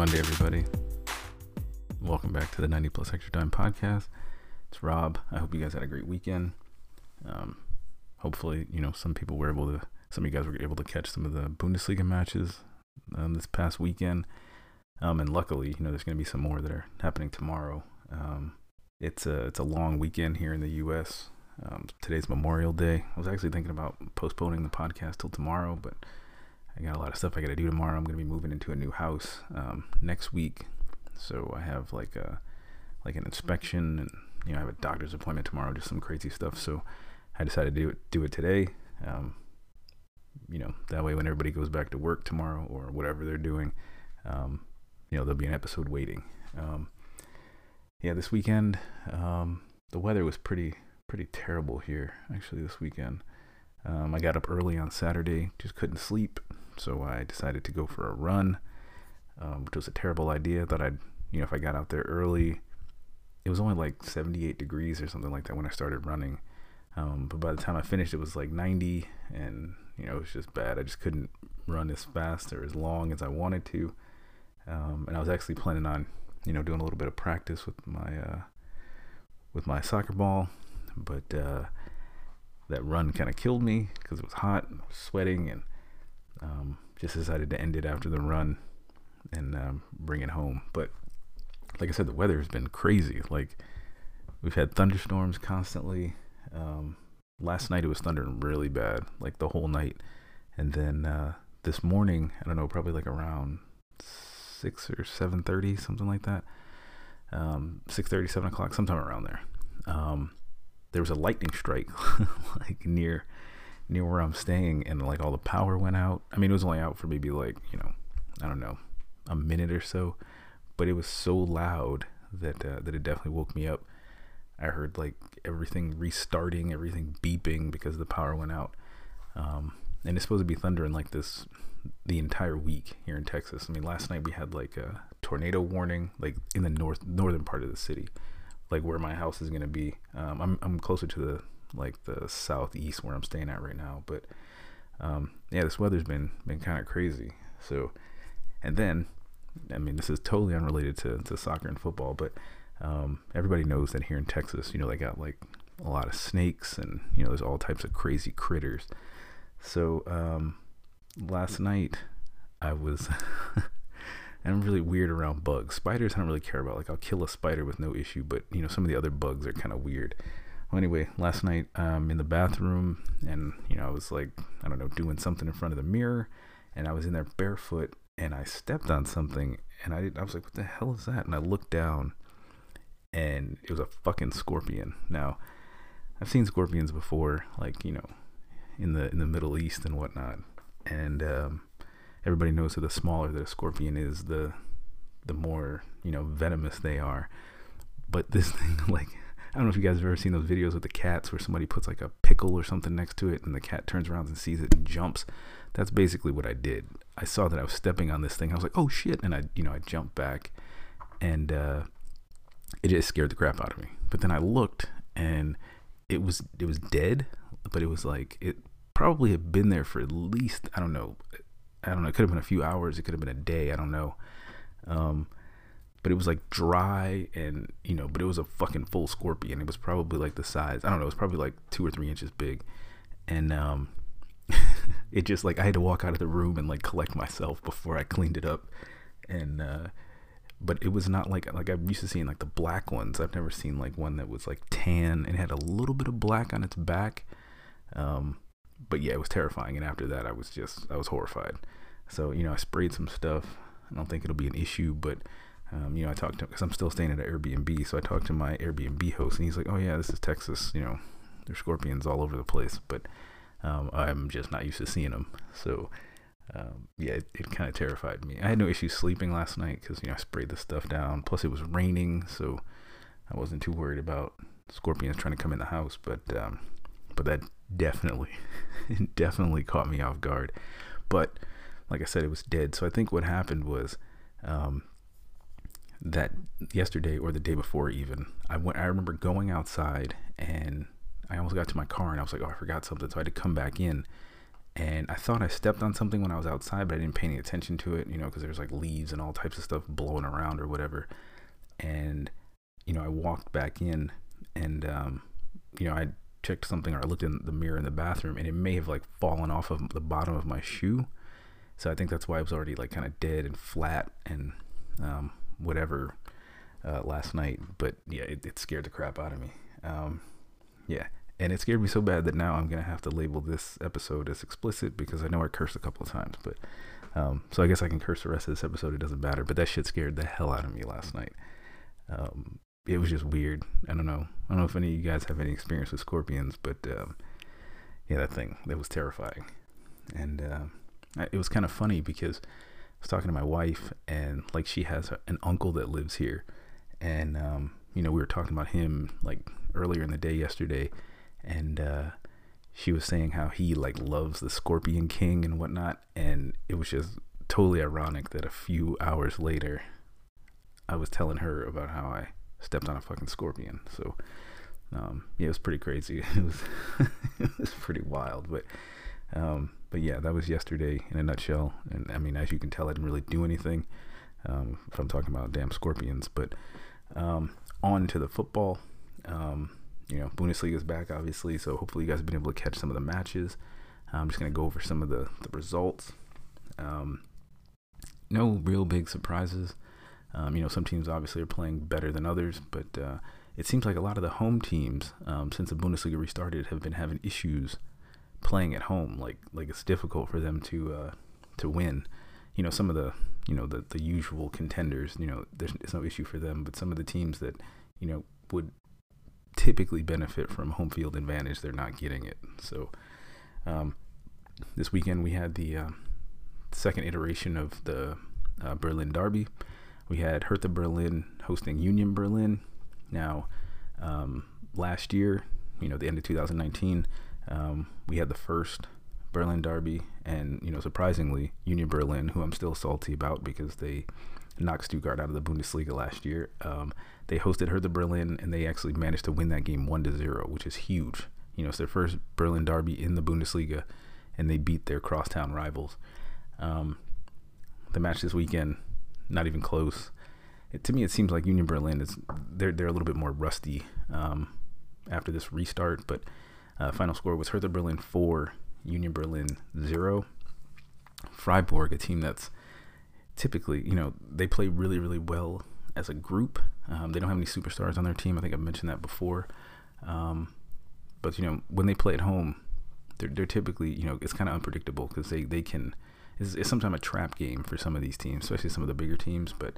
Monday, everybody. Welcome back to the 90 Plus Extra Time podcast. It's Rob. I hope you guys had a great weekend. Um, hopefully, you know, some people were able to, some of you guys were able to catch some of the Bundesliga matches um, this past weekend. Um, and luckily, you know, there's going to be some more that are happening tomorrow. Um, it's a it's a long weekend here in the U.S. Um, today's Memorial Day. I was actually thinking about postponing the podcast till tomorrow, but I got a lot of stuff I got to do tomorrow. I'm going to be moving into a new house um, next week, so I have like a like an inspection, and you know I have a doctor's appointment tomorrow. Just some crazy stuff. So I decided to do it do it today. Um, you know that way when everybody goes back to work tomorrow or whatever they're doing, um, you know there'll be an episode waiting. Um, yeah, this weekend um, the weather was pretty pretty terrible here actually this weekend. Um, I got up early on Saturday, just couldn't sleep, so I decided to go for a run, um, which was a terrible idea. Thought I'd, you know, if I got out there early, it was only like 78 degrees or something like that when I started running. Um, but by the time I finished, it was like 90, and you know, it was just bad. I just couldn't run as fast or as long as I wanted to. Um, and I was actually planning on, you know, doing a little bit of practice with my uh, with my soccer ball, but uh, that run kind of killed me because it was hot, I was sweating, and um, just decided to end it after the run and um, bring it home. But like I said, the weather has been crazy. Like we've had thunderstorms constantly. Um, last night it was thundering really bad, like the whole night, and then uh, this morning, I don't know, probably like around six or seven thirty, something like that. Um, six thirty, seven o'clock, sometime around there. Um, there was a lightning strike like near near where I'm staying and like all the power went out. I mean it was only out for maybe like, you know, I don't know, a minute or so, but it was so loud that uh, that it definitely woke me up. I heard like everything restarting, everything beeping because the power went out. Um, and it's supposed to be thundering like this the entire week here in Texas. I mean, last night we had like a tornado warning, like in the north northern part of the city like where my house is gonna be. Um, I'm I'm closer to the like the southeast where I'm staying at right now, but um, yeah, this weather's been been kind of crazy. So, and then, I mean, this is totally unrelated to to soccer and football, but um, everybody knows that here in Texas, you know, they got like a lot of snakes and you know, there's all types of crazy critters. So um, last night I was I'm really weird around bugs. Spiders I don't really care about. Like I'll kill a spider with no issue, but you know some of the other bugs are kind of weird. Well, anyway, last night um in the bathroom, and you know I was like I don't know doing something in front of the mirror, and I was in there barefoot, and I stepped on something, and I did, I was like what the hell is that? And I looked down, and it was a fucking scorpion. Now I've seen scorpions before, like you know in the in the Middle East and whatnot, and um, everybody knows that the smaller the scorpion is, the the more you know venomous they are. But this thing, like, I don't know if you guys have ever seen those videos with the cats where somebody puts like a pickle or something next to it, and the cat turns around and sees it and jumps. That's basically what I did. I saw that I was stepping on this thing. I was like, "Oh shit!" and I, you know, I jumped back, and uh, it just scared the crap out of me. But then I looked, and it was it was dead, but it was like it probably had been there for at least I don't know I don't know. It could have been a few hours. It could have been a day. I don't know. Um, but it was like dry and you know, but it was a fucking full scorpion. It was probably like the size. I don't know. It was probably like two or three inches big, and um, it just like I had to walk out of the room and like collect myself before I cleaned it up, and uh, but it was not like like I'm used to seeing like the black ones. I've never seen like one that was like tan and had a little bit of black on its back. Um, but yeah, it was terrifying. And after that, I was just I was horrified. So you know, I sprayed some stuff. I don't think it'll be an issue, but um, you know, I talked to because I'm still staying at an Airbnb, so I talked to my Airbnb host, and he's like, "Oh yeah, this is Texas. You know, there's scorpions all over the place, but um, I'm just not used to seeing them." So um, yeah, it, it kind of terrified me. I had no issues sleeping last night because you know I sprayed the stuff down. Plus, it was raining, so I wasn't too worried about scorpions trying to come in the house. But um, but that definitely definitely caught me off guard. But like I said, it was dead. So I think what happened was um, that yesterday or the day before, even I went. I remember going outside and I almost got to my car and I was like, oh, I forgot something. So I had to come back in, and I thought I stepped on something when I was outside, but I didn't pay any attention to it, you know, because there's like leaves and all types of stuff blowing around or whatever. And, you know, I walked back in and, um, you know, I checked something or I looked in the mirror in the bathroom and it may have like fallen off of the bottom of my shoe. So I think that's why it was already like kind of dead and flat and um, whatever uh, last night. But yeah, it, it, scared the crap out of me. Um, yeah. And it scared me so bad that now I'm to have to label this episode as explicit because I know I cursed a couple of times. But um, so I guess I can curse the rest of this episode. It doesn't matter. But that shit scared the hell out of me last night. Um, it was just weird. I don't know. I don't know if any of you guys have any experience with scorpions, but um, yeah, that thing that was terrifying. And uh, it was kind of funny because I was talking to my wife, and like she has an uncle that lives here, and um, you know we were talking about him like earlier in the day yesterday, and uh, she was saying how he like loves the Scorpion King and whatnot, and it was just totally ironic that a few hours later, I was telling her about how I stepped on a fucking scorpion. So um, yeah, it was pretty crazy. It was it was pretty wild, but um, but yeah, that was yesterday in a nutshell. And I mean, as you can tell, I didn't really do anything. Um, if I'm talking about damn scorpions, but um, on to the football. Um, you know, Bundesliga is back, obviously, so hopefully you guys have been able to catch some of the matches. I'm just gonna go over some of the the results. Um, no real big surprises. Um, you know, some teams obviously are playing better than others, but uh, it seems like a lot of the home teams, um, since the Bundesliga restarted, have been having issues playing at home. Like, like it's difficult for them to uh, to win. You know, some of the you know the the usual contenders. You know, there's it's no issue for them, but some of the teams that you know would typically benefit from home field advantage, they're not getting it. So, um, this weekend we had the uh, second iteration of the uh, Berlin Derby we had Hertha Berlin hosting Union Berlin. Now, um, last year, you know, the end of 2019, um, we had the first Berlin Derby, and you know, surprisingly, Union Berlin, who I'm still salty about because they knocked Stuttgart out of the Bundesliga last year. Um, they hosted Hertha Berlin, and they actually managed to win that game one to zero, which is huge. You know, it's their first Berlin Derby in the Bundesliga, and they beat their crosstown rivals. Um, the match this weekend not even close. It, to me, it seems like Union Berlin is they're they're a little bit more rusty um, after this restart. But uh, final score was Hertha Berlin four, Union Berlin zero. Freiburg, a team that's typically you know they play really really well as a group. Um, they don't have any superstars on their team. I think I've mentioned that before. Um, but you know when they play at home, they're they're typically you know it's kind of unpredictable because they they can it's, is sometimes a trap game for some of these teams, especially some of the bigger teams. But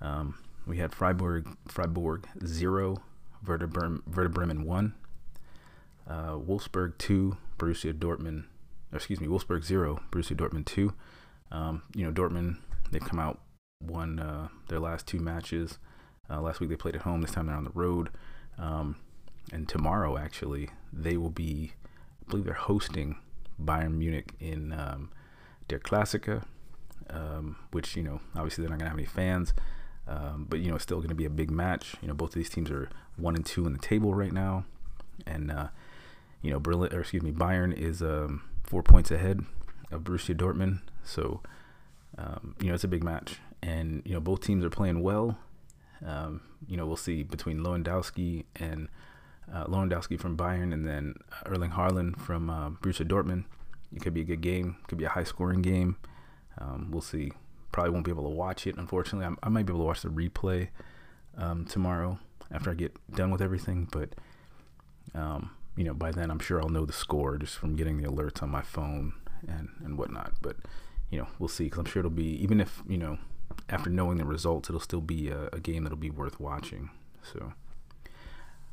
um, we had Freiburg, Freiburg zero, Werder, Bremen, Werder Bremen one, uh, Wolfsburg two, Borussia Dortmund, excuse me, Wolfsburg zero, Borussia Dortmund two. Um, you know, Dortmund they've come out won uh, their last two matches. Uh, last week they played at home. This time they're on the road. Um, and tomorrow, actually, they will be, I believe they're hosting Bayern Munich in um, Der Klassiker, um, which, you know, obviously they're not going to have any fans. Um, but, you know, it's still going to be a big match. You know, both of these teams are one and two in the table right now. And, uh, you know, Berlin, or excuse me, Bayern is um, four points ahead of Borussia Dortmund. So, um, you know, it's a big match. And, you know, both teams are playing well. Um, you know, we'll see between Lewandowski and uh, Lewandowski from Bayern and then Erling Haaland from uh, Borussia Dortmund. It could be a good game. Could be a high scoring game. Um, we'll see. Probably won't be able to watch it, unfortunately. I, I might be able to watch the replay um, tomorrow after I get done with everything. But, um, you know, by then I'm sure I'll know the score just from getting the alerts on my phone and, and whatnot. But, you know, we'll see because I'm sure it'll be, even if, you know, after knowing the results, it'll still be a, a game that'll be worth watching. So,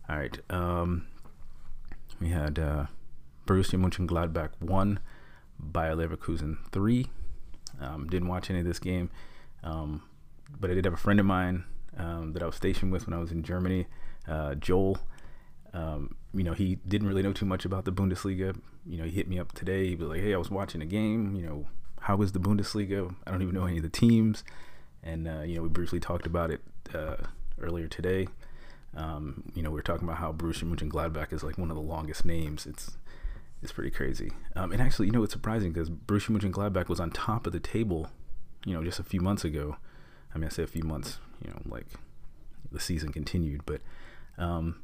all right. Um, we had. Uh, Borussia Mönchengladbach 1, Bayer Leverkusen 3. Um, didn't watch any of this game, um, but I did have a friend of mine um, that I was stationed with when I was in Germany, uh, Joel. Um, you know, he didn't really know too much about the Bundesliga. You know, he hit me up today. He was like, "Hey, I was watching a game. You know, how is the Bundesliga? I don't even know any of the teams." And uh, you know, we briefly talked about it uh, earlier today. Um, you know, we were talking about how Borussia Mönchengladbach is like one of the longest names. It's it's pretty crazy. Um, and actually, you know, it's surprising because Borussia Mönchengladbach was on top of the table, you know, just a few months ago. I mean, I say a few months, you know, like the season continued, but um,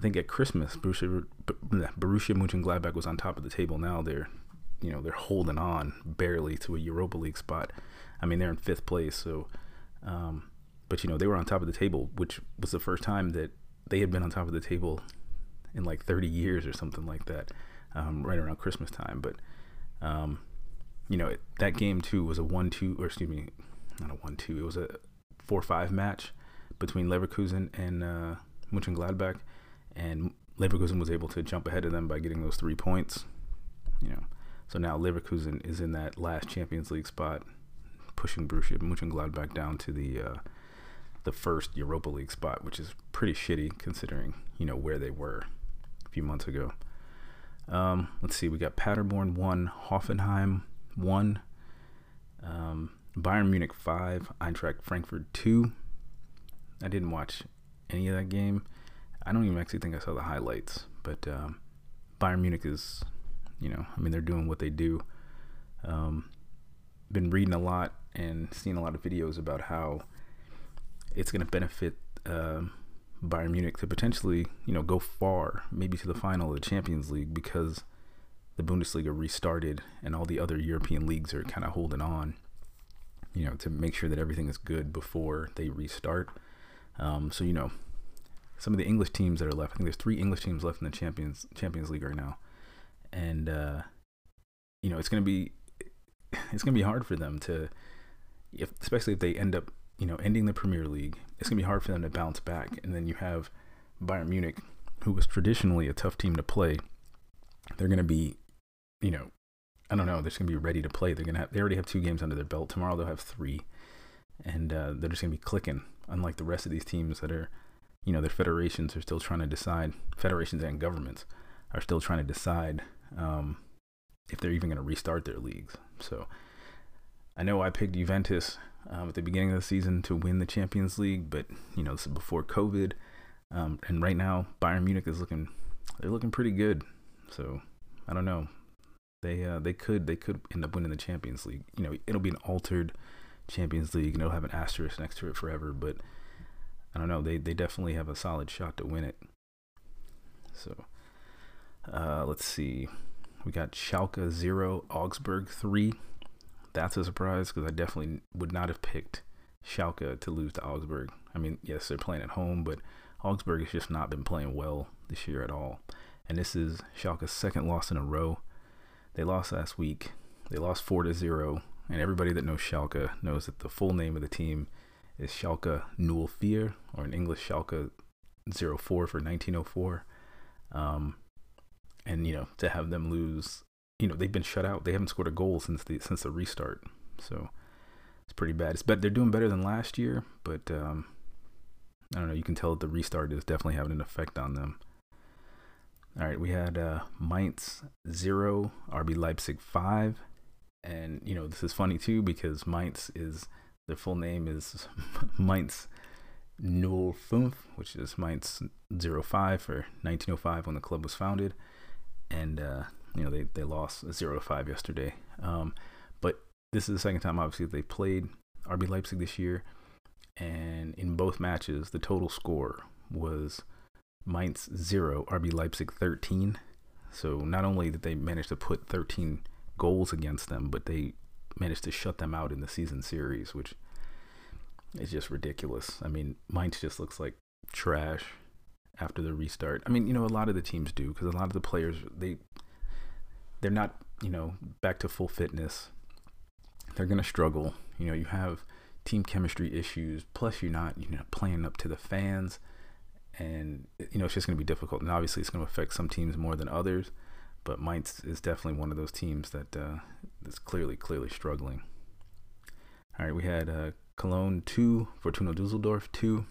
I think at Christmas, Borussia, Borussia Mönchengladbach was on top of the table. Now they're, you know, they're holding on barely to a Europa League spot. I mean, they're in fifth place, so, um, but you know, they were on top of the table, which was the first time that they had been on top of the table in like 30 years or something like that, um, right around Christmas time. But, um, you know, it, that game too was a one-two, or excuse me, not a one-two. It was a four-five match between Leverkusen and uh, Mönchengladbach, and Leverkusen was able to jump ahead of them by getting those three points. You know, so now Leverkusen is in that last Champions League spot, pushing Borussia Mönchengladbach down to the uh, the first Europa League spot, which is pretty shitty considering you know where they were a few months ago. Um, let's see, we got Paderborn one, Hoffenheim one, um, Bayern Munich five, Eintracht Frankfurt two. I didn't watch any of that game. I don't even actually think I saw the highlights, but um, Bayern Munich is, you know, I mean, they're doing what they do. Um, been reading a lot and seeing a lot of videos about how it's going to benefit uh, Bayern Munich to potentially, you know, go far, maybe to the final of the Champions League because the Bundesliga restarted and all the other European leagues are kind of holding on, you know, to make sure that everything is good before they restart. Um, so you know, some of the English teams that are left. I think there's three English teams left in the Champions Champions League right now, and uh, you know it's gonna be it's gonna be hard for them to, if especially if they end up you know ending the Premier League, it's gonna be hard for them to bounce back. And then you have Bayern Munich, who was traditionally a tough team to play. They're gonna be, you know, I don't know. They're just gonna be ready to play. They're gonna have. They already have two games under their belt. Tomorrow they'll have three, and uh, they're just gonna be clicking. Unlike the rest of these teams that are you know, their federations are still trying to decide, federations and governments are still trying to decide um, if they're even going to restart their leagues. So I know I picked Juventus um, at the beginning of the season to win the Champions League, but, you know, this is before COVID. Um, and right now, Bayern Munich is looking, they're looking pretty good. So I don't know. They, uh, they could they could end up winning the Champions League. You know, it'll be an altered Champions League, and it'll have an asterisk next to it forever. But I don't know. They they definitely have a solid shot to win it. So uh, let's see. We got Schalke zero, Augsburg three. That's a surprise because I definitely would not have picked Schalke to lose to Augsburg. I mean, yes, they're playing at home, but Augsburg has just not been playing well this year at all. And this is Schalke's second loss in a row. They lost last week. They lost four to zero. And everybody that knows Schalke knows that the full name of the team is Schalke 04, or in English, Schalke 04 for 1904. Um, and, you know, to have them lose, you know, they've been shut out. They haven't scored a goal since the, since the restart. So it's pretty bad. It's bet they're doing better than last year, but um, I don't know. You can tell that the restart is definitely having an effect on them. All right, we had uh, Mainz 0, RB Leipzig 5. And, you know, this is funny too because Mainz is their full name is Mainz 05, which is Mainz 05 for 1905 when the club was founded. And, uh, you know, they, they lost 0 5 yesterday. Um, but this is the second time, obviously, they played RB Leipzig this year. And in both matches, the total score was Mainz 0, RB Leipzig 13. So not only did they manage to put 13 goals against them, but they managed to shut them out in the season series, which is just ridiculous. I mean, Mainz just looks like trash after the restart. I mean, you know, a lot of the teams do because a lot of the players they they're not, you know, back to full fitness. They're gonna struggle. You know, you have team chemistry issues. Plus, you're not, you know, playing up to the fans, and you know, it's just gonna be difficult. And obviously, it's gonna affect some teams more than others. But Mainz is definitely one of those teams that uh, is clearly, clearly struggling. All right, we had uh, Cologne 2, Fortuna Dusseldorf 2.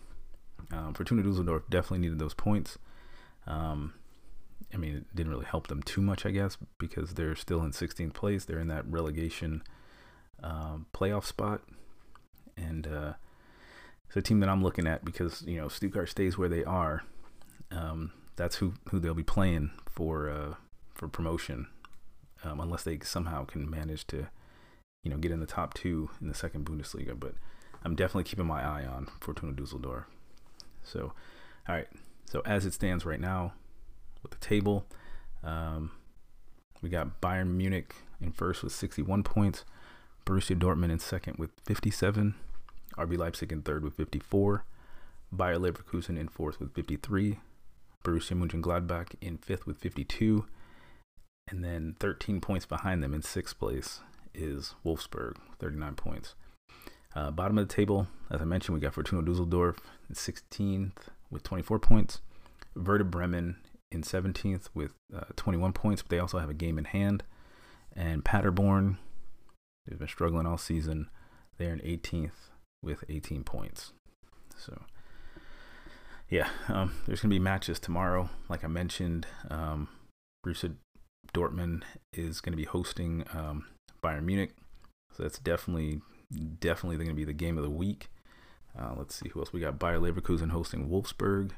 Um, Fortuna Dusseldorf definitely needed those points. Um, I mean, it didn't really help them too much, I guess, because they're still in 16th place. They're in that relegation um, playoff spot. And uh, it's a team that I'm looking at because, you know, Stuttgart stays where they are. Um, that's who, who they'll be playing for uh, for promotion, um, unless they somehow can manage to, you know, get in the top two in the second Bundesliga. But I'm definitely keeping my eye on Fortuna Dusseldorf. So, all right. So as it stands right now, with the table, um, we got Bayern Munich in first with 61 points, Borussia Dortmund in second with 57, RB Leipzig in third with 54, Bayer Leverkusen in fourth with 53, Borussia Mönchengladbach in fifth with 52, and then 13 points behind them in sixth place is Wolfsburg, 39 points. Uh, bottom of the table, as I mentioned, we got Fortuna Dusseldorf in 16th with 24 points. Werder Bremen in 17th with uh, 21 points, but they also have a game in hand. And Paderborn, they've been struggling all season. They're in 18th with 18 points. So, yeah, um, there's going to be matches tomorrow. Like I mentioned, um, Borussia Dortmund is going to be hosting um, Bayern Munich. So that's definitely, definitely going to be the game of the week. Uh, let's see who else we got. Bayer Leverkusen hosting Wolfsburg.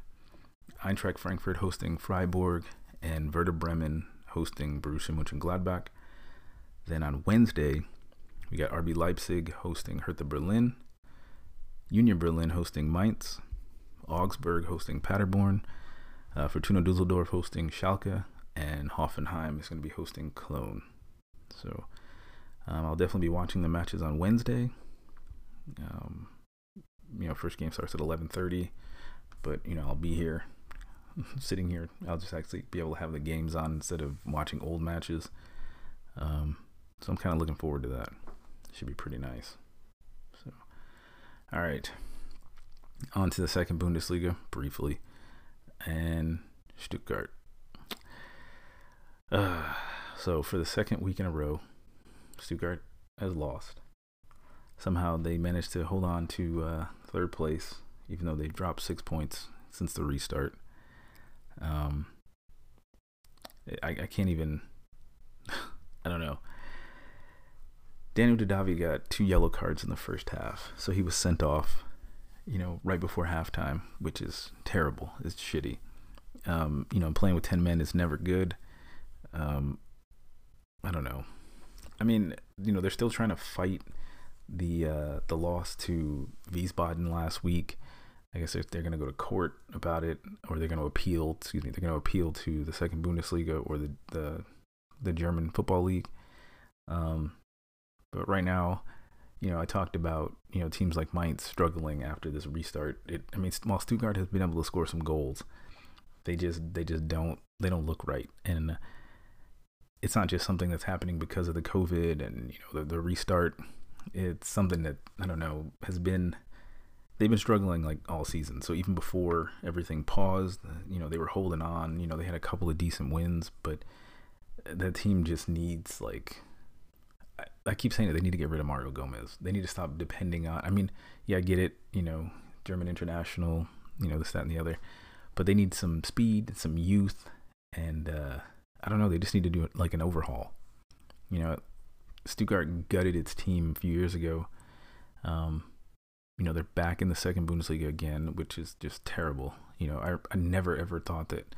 Eintracht Frankfurt hosting Freiburg, and Werder Bremen hosting Borussia Mönchengladbach. Then on Wednesday, we got RB Leipzig hosting Hertha Berlin, Union Berlin hosting Mainz, Augsburg hosting Paderborn, uh, Fortuna Dusseldorf hosting Schalke, and Hoffenheim is going to be hosting Cologne. So um, I'll definitely be watching the matches on Wednesday. Um, you know, first game starts at 11:30, but you know I'll be here sitting here. I'll just actually be able to have the games on instead of watching old matches. Um, so I'm kind of looking forward to that. Should be pretty nice. So, all right. On to the second Bundesliga briefly, and Stuttgart. Uh, so for the second week in a row, Stuttgart has lost. Somehow they managed to hold on to uh, third place, even though they've dropped six points since the restart. Um, I, I can't even. I don't know. Daniel Didavi got two yellow cards in the first half, so he was sent off. You know, right before halftime, which is terrible. It's shitty. Um, you know, playing with ten men is never good. Um, I don't know. I mean, you know, they're still trying to fight the uh, the loss to Wiesbaden last week. I guess they're, they're going to go to court about it, or they're going to appeal. Excuse me, they're going to appeal to the second Bundesliga or the the, the German football league. Um, but right now, you know, I talked about you know teams like Mainz struggling after this restart. It, I mean, while Stuttgart has been able to score some goals, they just they just don't they don't look right, and it's not just something that's happening because of the COVID and you know the, the restart. It's something that I don't know has been they've been struggling like all season. So even before everything paused, you know, they were holding on. You know, they had a couple of decent wins, but the team just needs like I, I keep saying it. They need to get rid of Mario Gomez. They need to stop depending on. I mean, yeah, I get it. You know, German international. You know, this, that, and the other. But they need some speed, some youth, and uh, I don't know. They just need to do it like an overhaul. You know, Stuttgart gutted its team a few years ago. Um, you know, they're back in the second Bundesliga again, which is just terrible. You know, I, I never ever thought that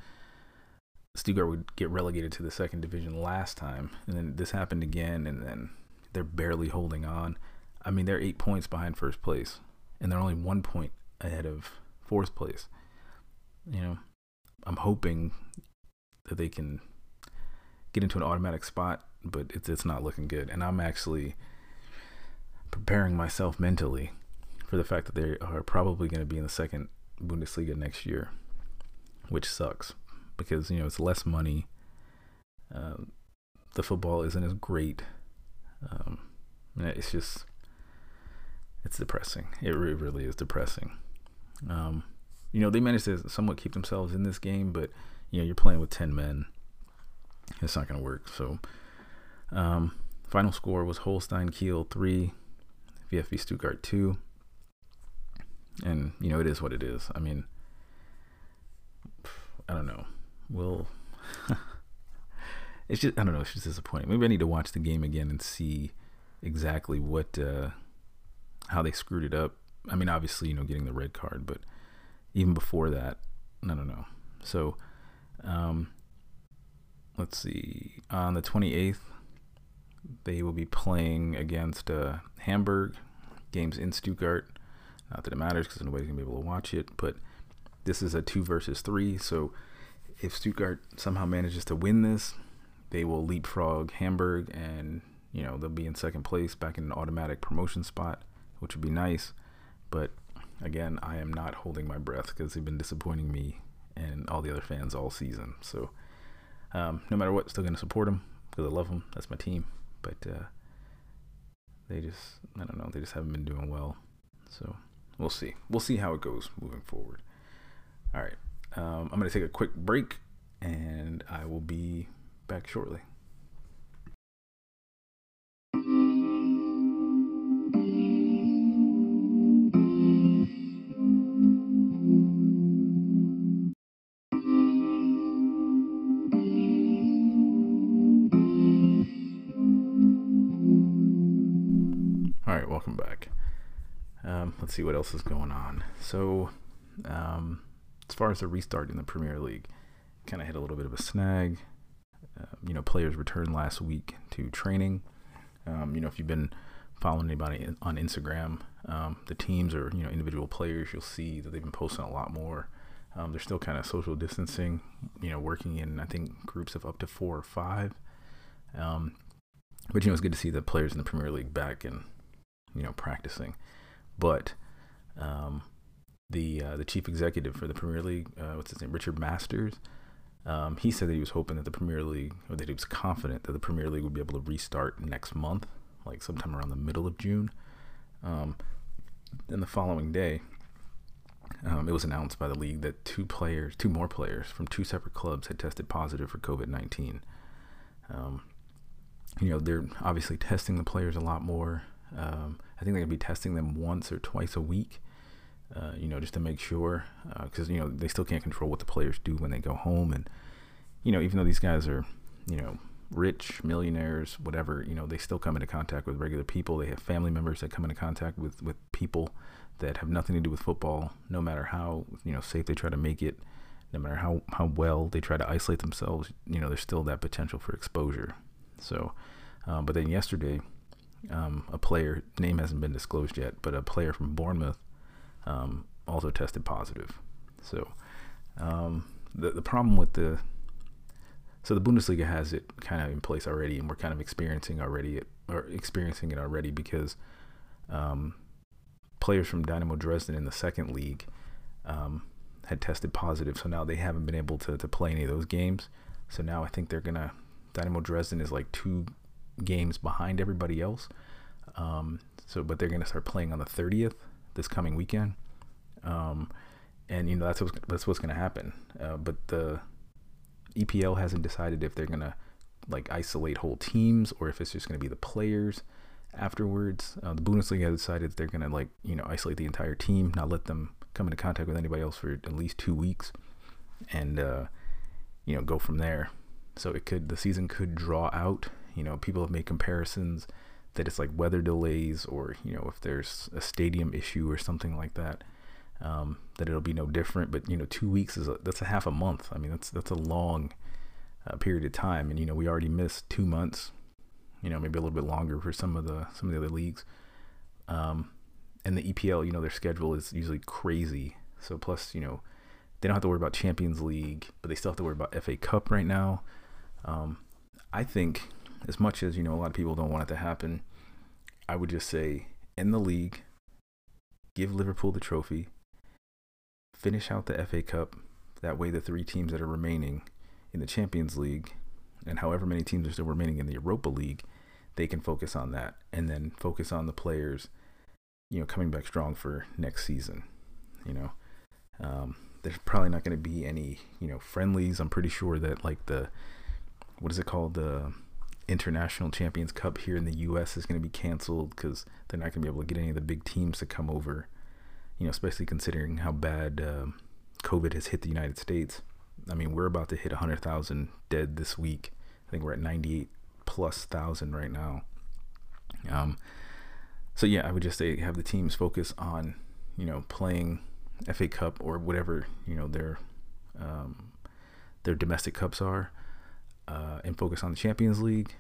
Stuttgart would get relegated to the second division last time, and then this happened again, and then they're barely holding on. I mean, they're eight points behind first place, and they're only one point ahead of fourth place. You know, I'm hoping that they can get into an automatic spot, but it's it's not looking good, and I'm actually preparing myself mentally for the fact that they are probably going to be in the second Bundesliga next year, which sucks because you know it's less money. Uh, the football isn't as great. Um, it's just it's depressing. It really, really is depressing. Um, you know they managed to somewhat keep themselves in this game, but you know you're playing with ten men. It's not going to work. So, um, final score was Holstein Kiel three, VfB Stuttgart two and you know it is what it is. I mean, I don't know. We'll. it's just I don't know. It's just disappointing. Maybe I need to watch the game again and see exactly what uh, how they screwed it up. I mean, obviously, you know, getting the red card, but even before that, I don't know. So, um, let's see, on the 28th, they will be playing against uh, Hamburg. Games in Stuttgart. Not that it matters because nobody's gonna be able to watch it, but this is a two versus three. So if Stuttgart somehow manages to win this, they will leapfrog Hamburg, and you know they'll be in second place, back in an automatic promotion spot, which would be nice. But again, I am not holding my breath because they've been disappointing me and all the other fans all season. So um, no matter what, still gonna support them because I love them. That's my team. But uh, they just, I don't know, they just haven't been doing well. So we'll see. We'll see how it goes moving forward. All right. Um, I'm going to take a quick break and I will be back shortly. All right, welcome back. Um, let's see what else is going on. So, um, as far as the restart in the Premier League, kind of hit a little bit of a snag. Uh, you know, players returned last week to training. Um, you know, if you've been following anybody on Instagram, um, the teams or you know individual players, you'll see that they've been posting a lot more. Um, they're still kind of social distancing. You know, working in I think groups of up to four or five. But you know, it's good to see the players in the Premier League back and you know practicing. But um, the uh, the chief executive for the Premier League, uh, what's his name, Richard Masters. Um, he said that he was hoping that the Premier League, or that he was confident that the Premier League would be able to restart next month, like sometime around the middle of June. Um, then the following day, um, it was announced by the league that two players, two more players from two separate clubs had tested positive for COVID 19. Um, you know, they're obviously testing the players a lot more. Um, I think they're to be testing them once or twice a week uh, you know, just to make sure, because uh, you know they still can't control what the players do when they go home, and you know, even though these guys are, you know, rich millionaires, whatever, you know, they still come into contact with regular people. They have family members that come into contact with with people that have nothing to do with football. No matter how you know safe they try to make it, no matter how how well they try to isolate themselves, you know, there's still that potential for exposure. So, um, but then yesterday, um, a player name hasn't been disclosed yet, but a player from Bournemouth um, also tested positive. So um, the the problem with the so the Bundesliga has it kind of in place already, and we're kind of experiencing already it, or experiencing it already because um, players from Dynamo Dresden in the second league um, had tested positive, so now they haven't been able to to play any of those games. So now I think they're gonna Dynamo Dresden is like two games behind everybody else. Um, so, but they're gonna start playing on the 30th this coming weekend. Um, and you know that's what's, that's what's going to happen. Uh, but the EPL hasn't decided if they're going to like isolate whole teams or if it's just going to be the players afterwards. Uh, the Bundesliga has decided they're going to like you know isolate the entire team, not let them come into contact with anybody else for at least two weeks, and uh, you know go from there. So it could the season could draw out. You know, people have made comparisons that it's like weather delays or you know if there's a stadium issue or something like that um, that it'll be no different. But you know two weeks is a, that's a half a month. I mean that's that's a long uh, period of time. And you know we already missed two months you know maybe a little bit longer for some of the some of the other leagues. Um, and the EPL you know their schedule is usually crazy. So plus you know they don't have to worry about Champions League but they still have to worry about FA Cup right now. Um, I think as much as you know a lot of people don't want it to happen, I would just say in the league, give Liverpool the trophy, finish out the FA Cup. That way, the three teams that are remaining in the Champions League, and however many teams are still remaining in the Europa League, they can focus on that and then focus on the players, you know, coming back strong for next season. You know, um, there's probably not going to be any, you know, friendlies. I'm pretty sure that like the, what is it called, the International Champions Cup here in the U.S. is going to be canceled because they're not going to be able to get any of the big teams to come over. You know, especially considering how bad uh, COVID has hit the United States. I mean, we're about to hit 100,000 dead this week. I think we're at 98 plus thousand right now. Um, so yeah, I would just say have the teams focus on you know playing FA Cup or whatever you know their um, their domestic cups are uh, and focus on the Champions League.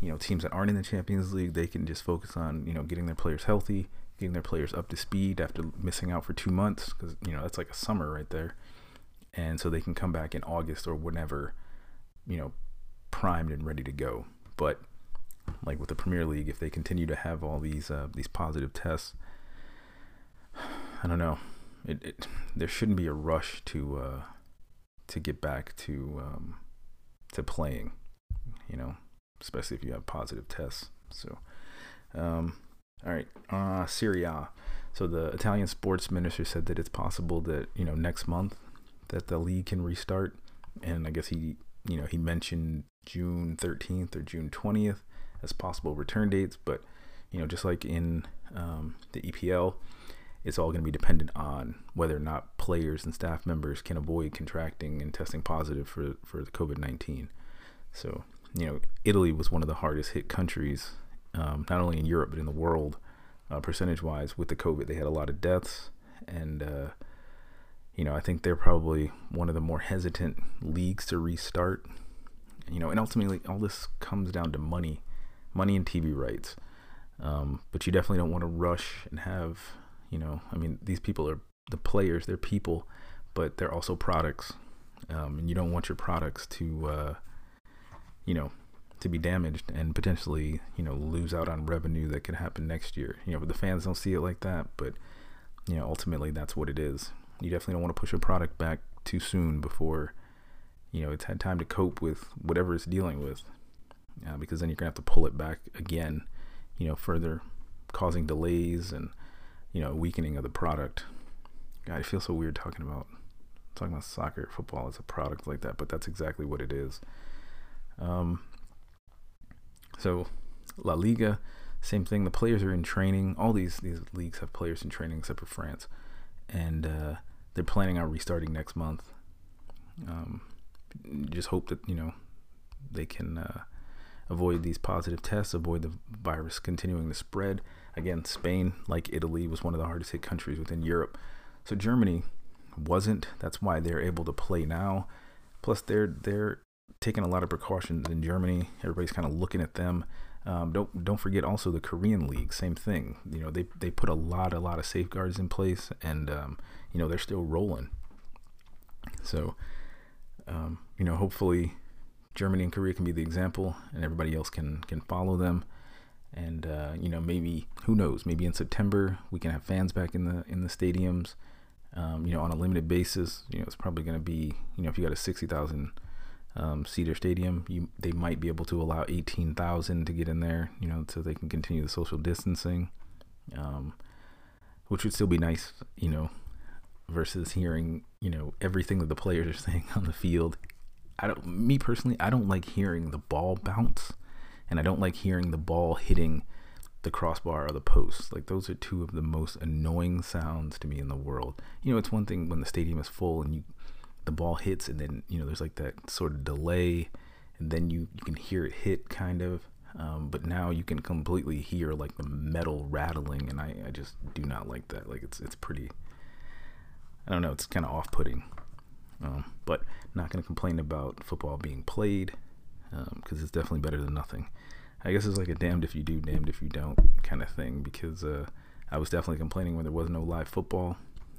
You know, teams that aren't in the Champions League, they can just focus on you know getting their players healthy, getting their players up to speed after missing out for two months because you know that's like a summer right there, and so they can come back in August or whenever, you know, primed and ready to go. But like with the Premier League, if they continue to have all these uh, these positive tests, I don't know. It, it there shouldn't be a rush to uh, to get back to um, to playing, you know, especially if you have positive tests. So, um, all right, uh, Serie A. So the Italian sports minister said that it's possible that you know next month that the league can restart, and I guess he you know he mentioned June 13th or June 20th as possible return dates, but you know just like in um, the EPL, it's all going to be dependent on whether or not players and staff members can avoid contracting and testing positive for for the COVID 19. So you know Italy was one of the hardest hit countries, um, not only in Europe but in the world, uh, percentage wise with the COVID. They had a lot of deaths and. Uh, you know, I think they're probably one of the more hesitant leagues to restart. You know, and ultimately, all this comes down to money, money and TV rights. Um, but you definitely don't want to rush and have, you know, I mean, these people are the players, they're people, but they're also products, um, and you don't want your products to, uh, you know, to be damaged and potentially, you know, lose out on revenue that could happen next year. You know, but the fans don't see it like that, but you know, ultimately, that's what it is you definitely don't want to push a product back too soon before you know it's had time to cope with whatever it's dealing with uh, because then you're gonna have to pull it back again you know further causing delays and you know weakening of the product. God i feel so weird talking about talking about soccer football as a product like that but that's exactly what it is. Um so la liga same thing. The players are in training. All these these leagues have players in training except for france. And uh they're planning on restarting next month. Um, just hope that you know they can uh, avoid these positive tests, avoid the virus continuing to spread. Again, Spain, like Italy, was one of the hardest hit countries within Europe. So Germany wasn't. That's why they're able to play now. Plus, they're they're taking a lot of precautions in Germany. Everybody's kind of looking at them. Um, don't don't forget also the Korean league, same thing. You know they they put a lot a lot of safeguards in place, and um, you know they're still rolling. So, um, you know, hopefully Germany and Korea can be the example, and everybody else can can follow them. And uh, you know, maybe who knows? Maybe in September we can have fans back in the in the stadiums. Um, you know, on a limited basis. You know, it's probably going to be you know if you got a sixty thousand um, seater Stadium, you they might be able to allow eighteen thousand to get in there. You know, so they can continue the social distancing. Um, which would still be nice, you know, versus hearing you know everything that the players are saying on the field. I don't, me personally, I don't like hearing the ball bounce, and I don't like hearing the ball hitting the crossbar or the post. Like those are two of the most annoying sounds to me in the world. You know, it's one thing when the stadium is full and you the ball hits and then you know there's like that sort of delay and then you you can hear it hit kind of um, but now you can completely hear like the metal rattling and I, I just do not like that like it's it's pretty I don't know, it's kind of off putting. Um, but not going to complain about football being played because um, it's definitely better than nothing. I guess it's like a damned if you do, damned if you don't kind of thing because uh, I was definitely complaining when there was no live football.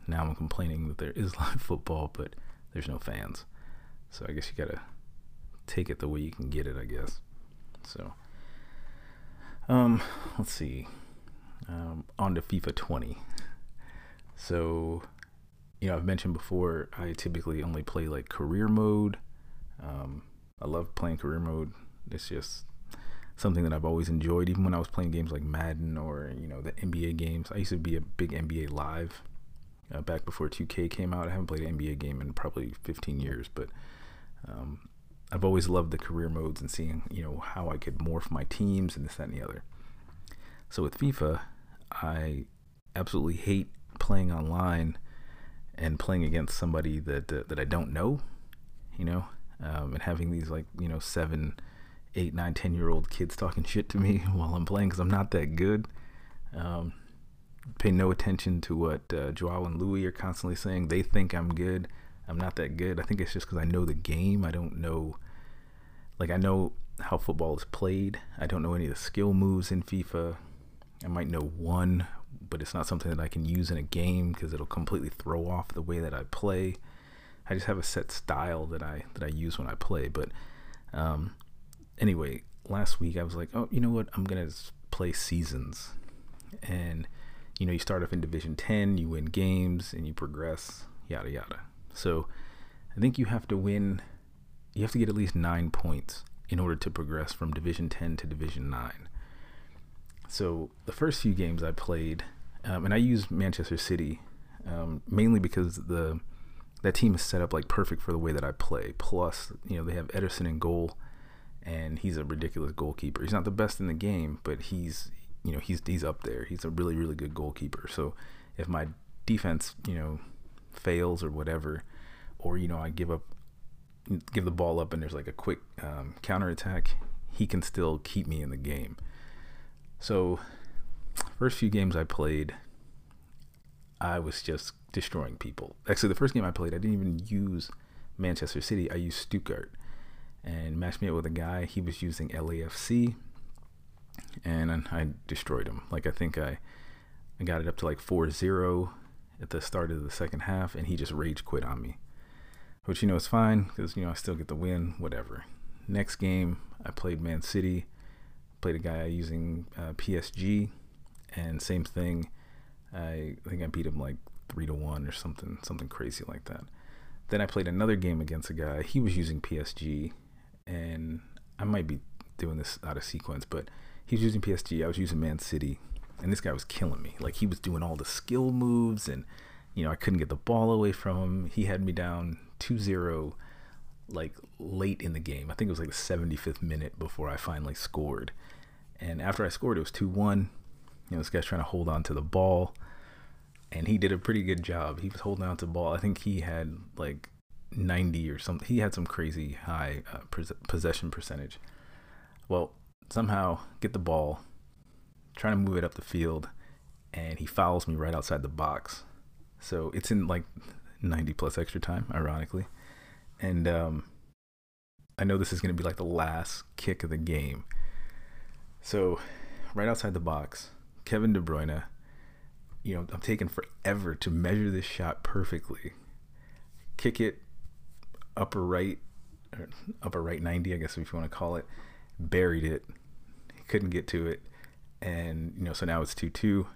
Now I'm complaining that there is live football, but there's no fans. So I guess you got to take it the way you can get it, I guess. So, um, let's see. Um, on to FIFA 20. So you know, I've mentioned before, I typically only play like career mode. Um, I love playing career mode. It's just something that I've always enjoyed, even when I was playing games like Madden or you know the NBA games. I used to be a big NBA live uh, back before 2K came out. I haven't played an NBA game in probably 15 years, but um, I've always loved the career modes and seeing you know how I could morph my teams and this that and the other. So with FIFA, I absolutely hate playing online and playing against somebody that uh, that I don't know, you know, um, and having these like you know seven, eight, nine, ten year old kids talking shit to me while I'm playing because I'm not that good. Um, pay no attention to what uh, Joao and Louis are constantly saying. They think I'm good. I'm not that good. I think it's just because I know the game. I don't know like I know how football is played. I don't know any of the skill moves in FIFA. I might know one, but it's not something that I can use in a game because it'll completely throw off the way that I play. I just have a set style that I that I use when I play. But um, anyway, last week I was like, oh, you know what? I'm gonna play seasons, and you know, you start off in Division Ten, you win games, and you progress, yada yada. So I think you have to win. You have to get at least nine points in order to progress from Division 10 to Division 9. So the first few games I played, um, and I used Manchester City um, mainly because the that team is set up like perfect for the way that I play. Plus, you know, they have Ederson in goal, and he's a ridiculous goalkeeper. He's not the best in the game, but he's you know he's he's up there. He's a really really good goalkeeper. So if my defense you know fails or whatever, or you know I give up give the ball up and there's like a quick um, counter attack, he can still keep me in the game. So, first few games I played, I was just destroying people. Actually, the first game I played, I didn't even use Manchester City. I used Stuttgart and matched me up with a guy. He was using LAFC, and I destroyed him. Like I think I, I got it up to like 4-0 at the start of the second half, and he just rage quit on me which you know is fine because you know I still get the win. Whatever. Next game, I played Man City, played a guy using uh, PSG, and same thing. I think I beat him like three to one or something, something crazy like that. Then I played another game against a guy. He was using PSG, and I might be doing this out of sequence, but he was using PSG. I was using Man City, and this guy was killing me. Like he was doing all the skill moves, and you know I couldn't get the ball away from him. He had me down 2-0 like late in the game. I think it was like the 75th minute before I finally scored. And after I scored, it was 2-1. You know, this guy's trying to hold on to the ball, and he did a pretty good job. He was holding on to the ball. I think he had like 90 or something. He had some crazy high uh, possession percentage. Well, somehow get the ball, trying to move it up the field, and he fouls me right outside the box. So it's in like 90 plus extra time, ironically. And um, I know this is going to be like the last kick of the game. So, right outside the box, Kevin De Bruyne, you know, I'm taking forever to measure this shot perfectly. Kick it upper right, upper right 90, I guess if you want to call it. Buried it. He couldn't get to it. And, you know, so now it's 2 2.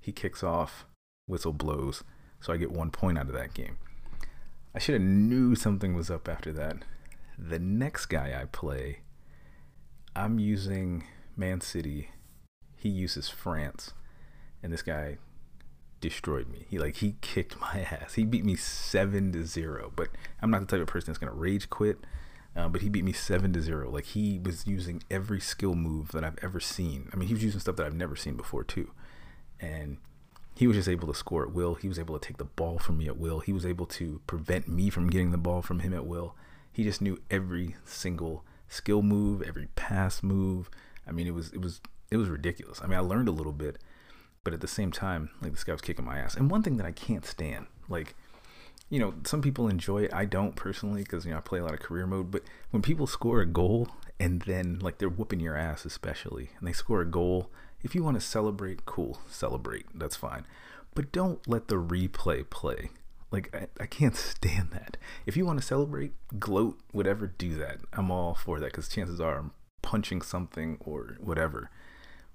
He kicks off, whistle blows so I get one point out of that game. I should have knew something was up after that. The next guy I play, I'm using Man City. He uses France, and this guy destroyed me. He like he kicked my ass. He beat me seven to zero. But I'm not the type of person that's gonna rage quit. Uh, but he beat me seven to zero. Like he was using every skill move that I've ever seen. I mean, he was using stuff that I've never seen before too, and he was just able to score at will. He was able to take the ball from me at will. He was able to prevent me from getting the ball from him at will. He just knew every single skill move, every pass move. I mean, it was it was it was ridiculous. I mean, I learned a little bit, but at the same time, like this guy was kicking my ass. And one thing that I can't stand, like, you know, some people enjoy it. I don't personally because you know I play a lot of career mode. But when people score a goal and then like they're whooping your ass, especially, and they score a goal if you want to celebrate, cool, celebrate. That's fine. But don't let the replay play. Like, I, I can't stand that. If you want to celebrate, gloat, whatever, do that. I'm all for that because chances are I'm punching something or whatever.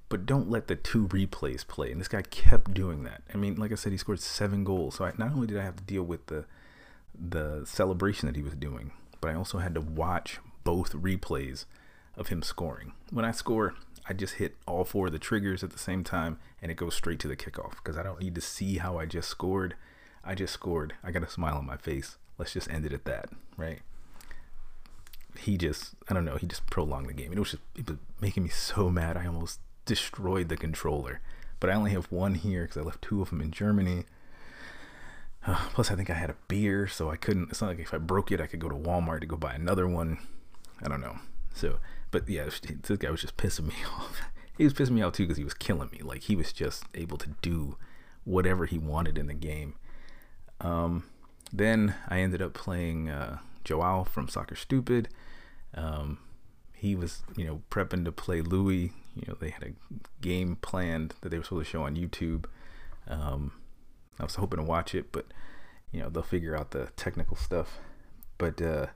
But don't let the two replays play. And this guy kept doing that. I mean, like I said, he scored seven goals. So I, not only did I have to deal with the the celebration that he was doing, but I also had to watch both replays of him scoring. When I score, I just hit all four of the triggers at the same time and it goes straight to the kickoff because I don't need to see how I just scored. I just scored. I got a smile on my face. Let's just end it at that, right? He just, I don't know, he just prolonged the game. It was just, it was making me so mad. I almost destroyed the controller. But I only have one here because I left two of them in Germany. Uh, plus, I think I had a beer, so I couldn't. It's not like if I broke it, I could go to Walmart to go buy another one. I don't know. So but yeah, this guy was just pissing me off. he was pissing me off too because he was killing me. Like he was just able to do whatever he wanted in the game. Um, then I ended up playing uh, Joao from Soccer Stupid. Um, he was, you know, prepping to play Louis. You know, they had a game planned that they were supposed to show on YouTube. Um, I was hoping to watch it, but you know they'll figure out the technical stuff. But uh,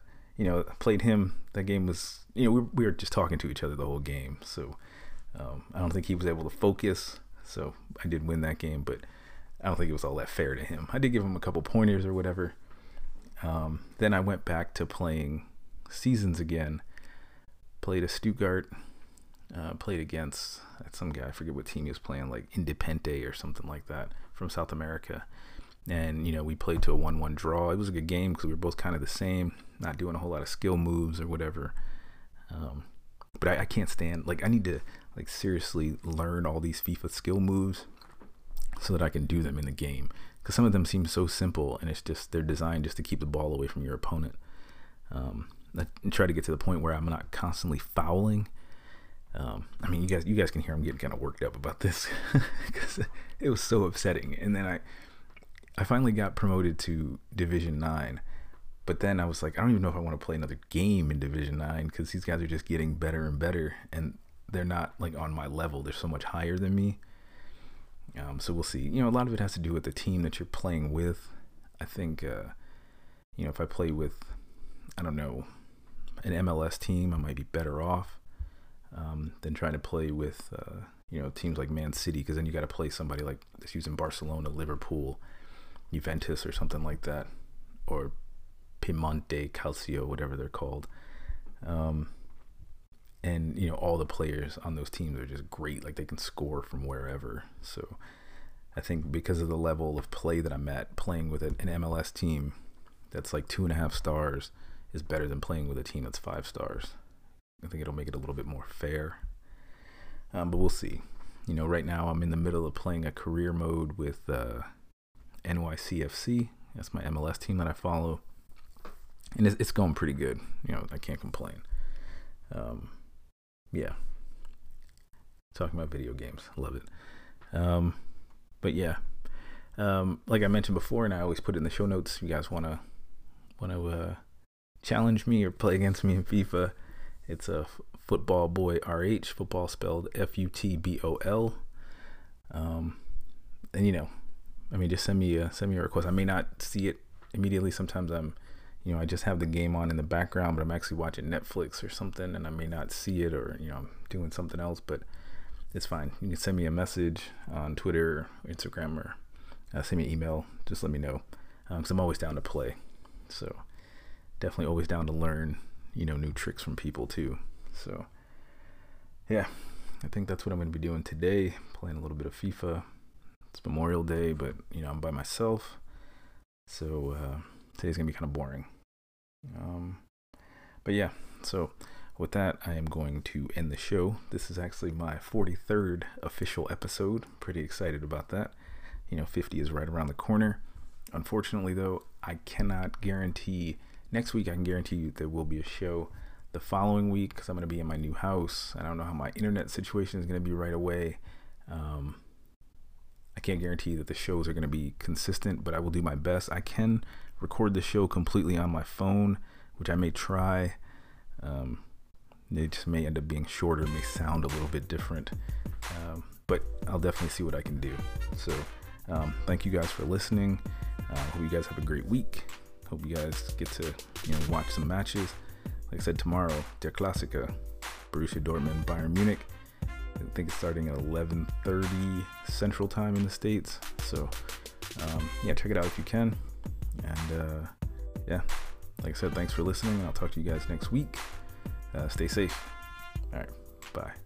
you know, played him. That game was, you know, we, we were just talking to each other the whole game, so um, I don't think he was able to focus. So I did win that game, but I don't think it was all that fair to him. I did give him a couple pointers or whatever. Um, then I went back to playing seasons again. Played a Stuttgart. Uh, played against some guy. I forget what team he was playing, like Independiente or something like that from South America. And you know we played to a one-one draw. It was a good game because we were both kind of the same, not doing a whole lot of skill moves or whatever. Um, but I, I can't stand like I need to like seriously learn all these FIFA skill moves so that I can do them in the game. Because some of them seem so simple and it's just they're designed just to keep the ball away from your opponent. Um, I try to get to the point where I'm not constantly fouling. Um, I mean, you guys, you guys can hear I'm getting kind of worked up about this because it was so upsetting. And then I, I finally got promoted to Division Nine, but then I was like, I don't even know if I want to play another game in Division Nine because these guys are just getting better and better, and they're not like on my level. They're so much higher than me. Um, so we'll see. You know, a lot of it has to do with the team that you're playing with. I think, uh, you know, if I play with, I don't know, an MLS team, I might be better off um, than trying to play with, uh, you know, teams like Man City, because then you got to play somebody like this using Barcelona, Liverpool, Juventus, or something like that, or Piemonte, Calcio, whatever they're called. Um, and you know all the players on those teams are just great. Like they can score from wherever. So i think because of the level of play that i'm at playing with an mls team that's like two and a half stars is better than playing with a team that's five stars. I think it'll make it a little bit more fair. Um, but we'll see. You know right now i'm in the middle of playing a career mode with uh, nycfc that's my mls team that i follow and it's, it's going pretty good you know i can't complain um, yeah, talking about video games, love it. Um, but yeah, um, like I mentioned before, and I always put it in the show notes. If you guys wanna wanna uh, challenge me or play against me in FIFA, it's a f- football boy RH. Football spelled F U T B O L. Um, and you know, I mean, just send me a send me a request. I may not see it immediately. Sometimes I'm you know, I just have the game on in the background, but I'm actually watching Netflix or something and I may not see it or, you know, I'm doing something else, but it's fine. You can send me a message on Twitter or Instagram or uh, send me an email. Just let me know because um, I'm always down to play. So definitely always down to learn, you know, new tricks from people too. So yeah, I think that's what I'm going to be doing today. Playing a little bit of FIFA. It's Memorial Day, but, you know, I'm by myself. So, uh, today's gonna be kind of boring. Um, but yeah, so with that, I am going to end the show. This is actually my 43rd official episode. Pretty excited about that. You know, 50 is right around the corner. Unfortunately, though, I cannot guarantee next week. I can guarantee you there will be a show. The following week, because I'm going to be in my new house, I don't know how my internet situation is going to be right away. Um, I can't guarantee that the shows are going to be consistent, but I will do my best. I can record the show completely on my phone, which I may try. Um, it just may end up being shorter, may sound a little bit different, um, but I'll definitely see what I can do. So, um, thank you guys for listening. Uh, hope you guys have a great week. Hope you guys get to you know watch some matches. Like I said, tomorrow, Der Klassiker, Borussia Dortmund, Bayern Munich. I think it's starting at 11:30 Central Time in the states. So, um, yeah, check it out if you can. And uh, yeah, like I said, thanks for listening. I'll talk to you guys next week. Uh, stay safe. All right. Bye.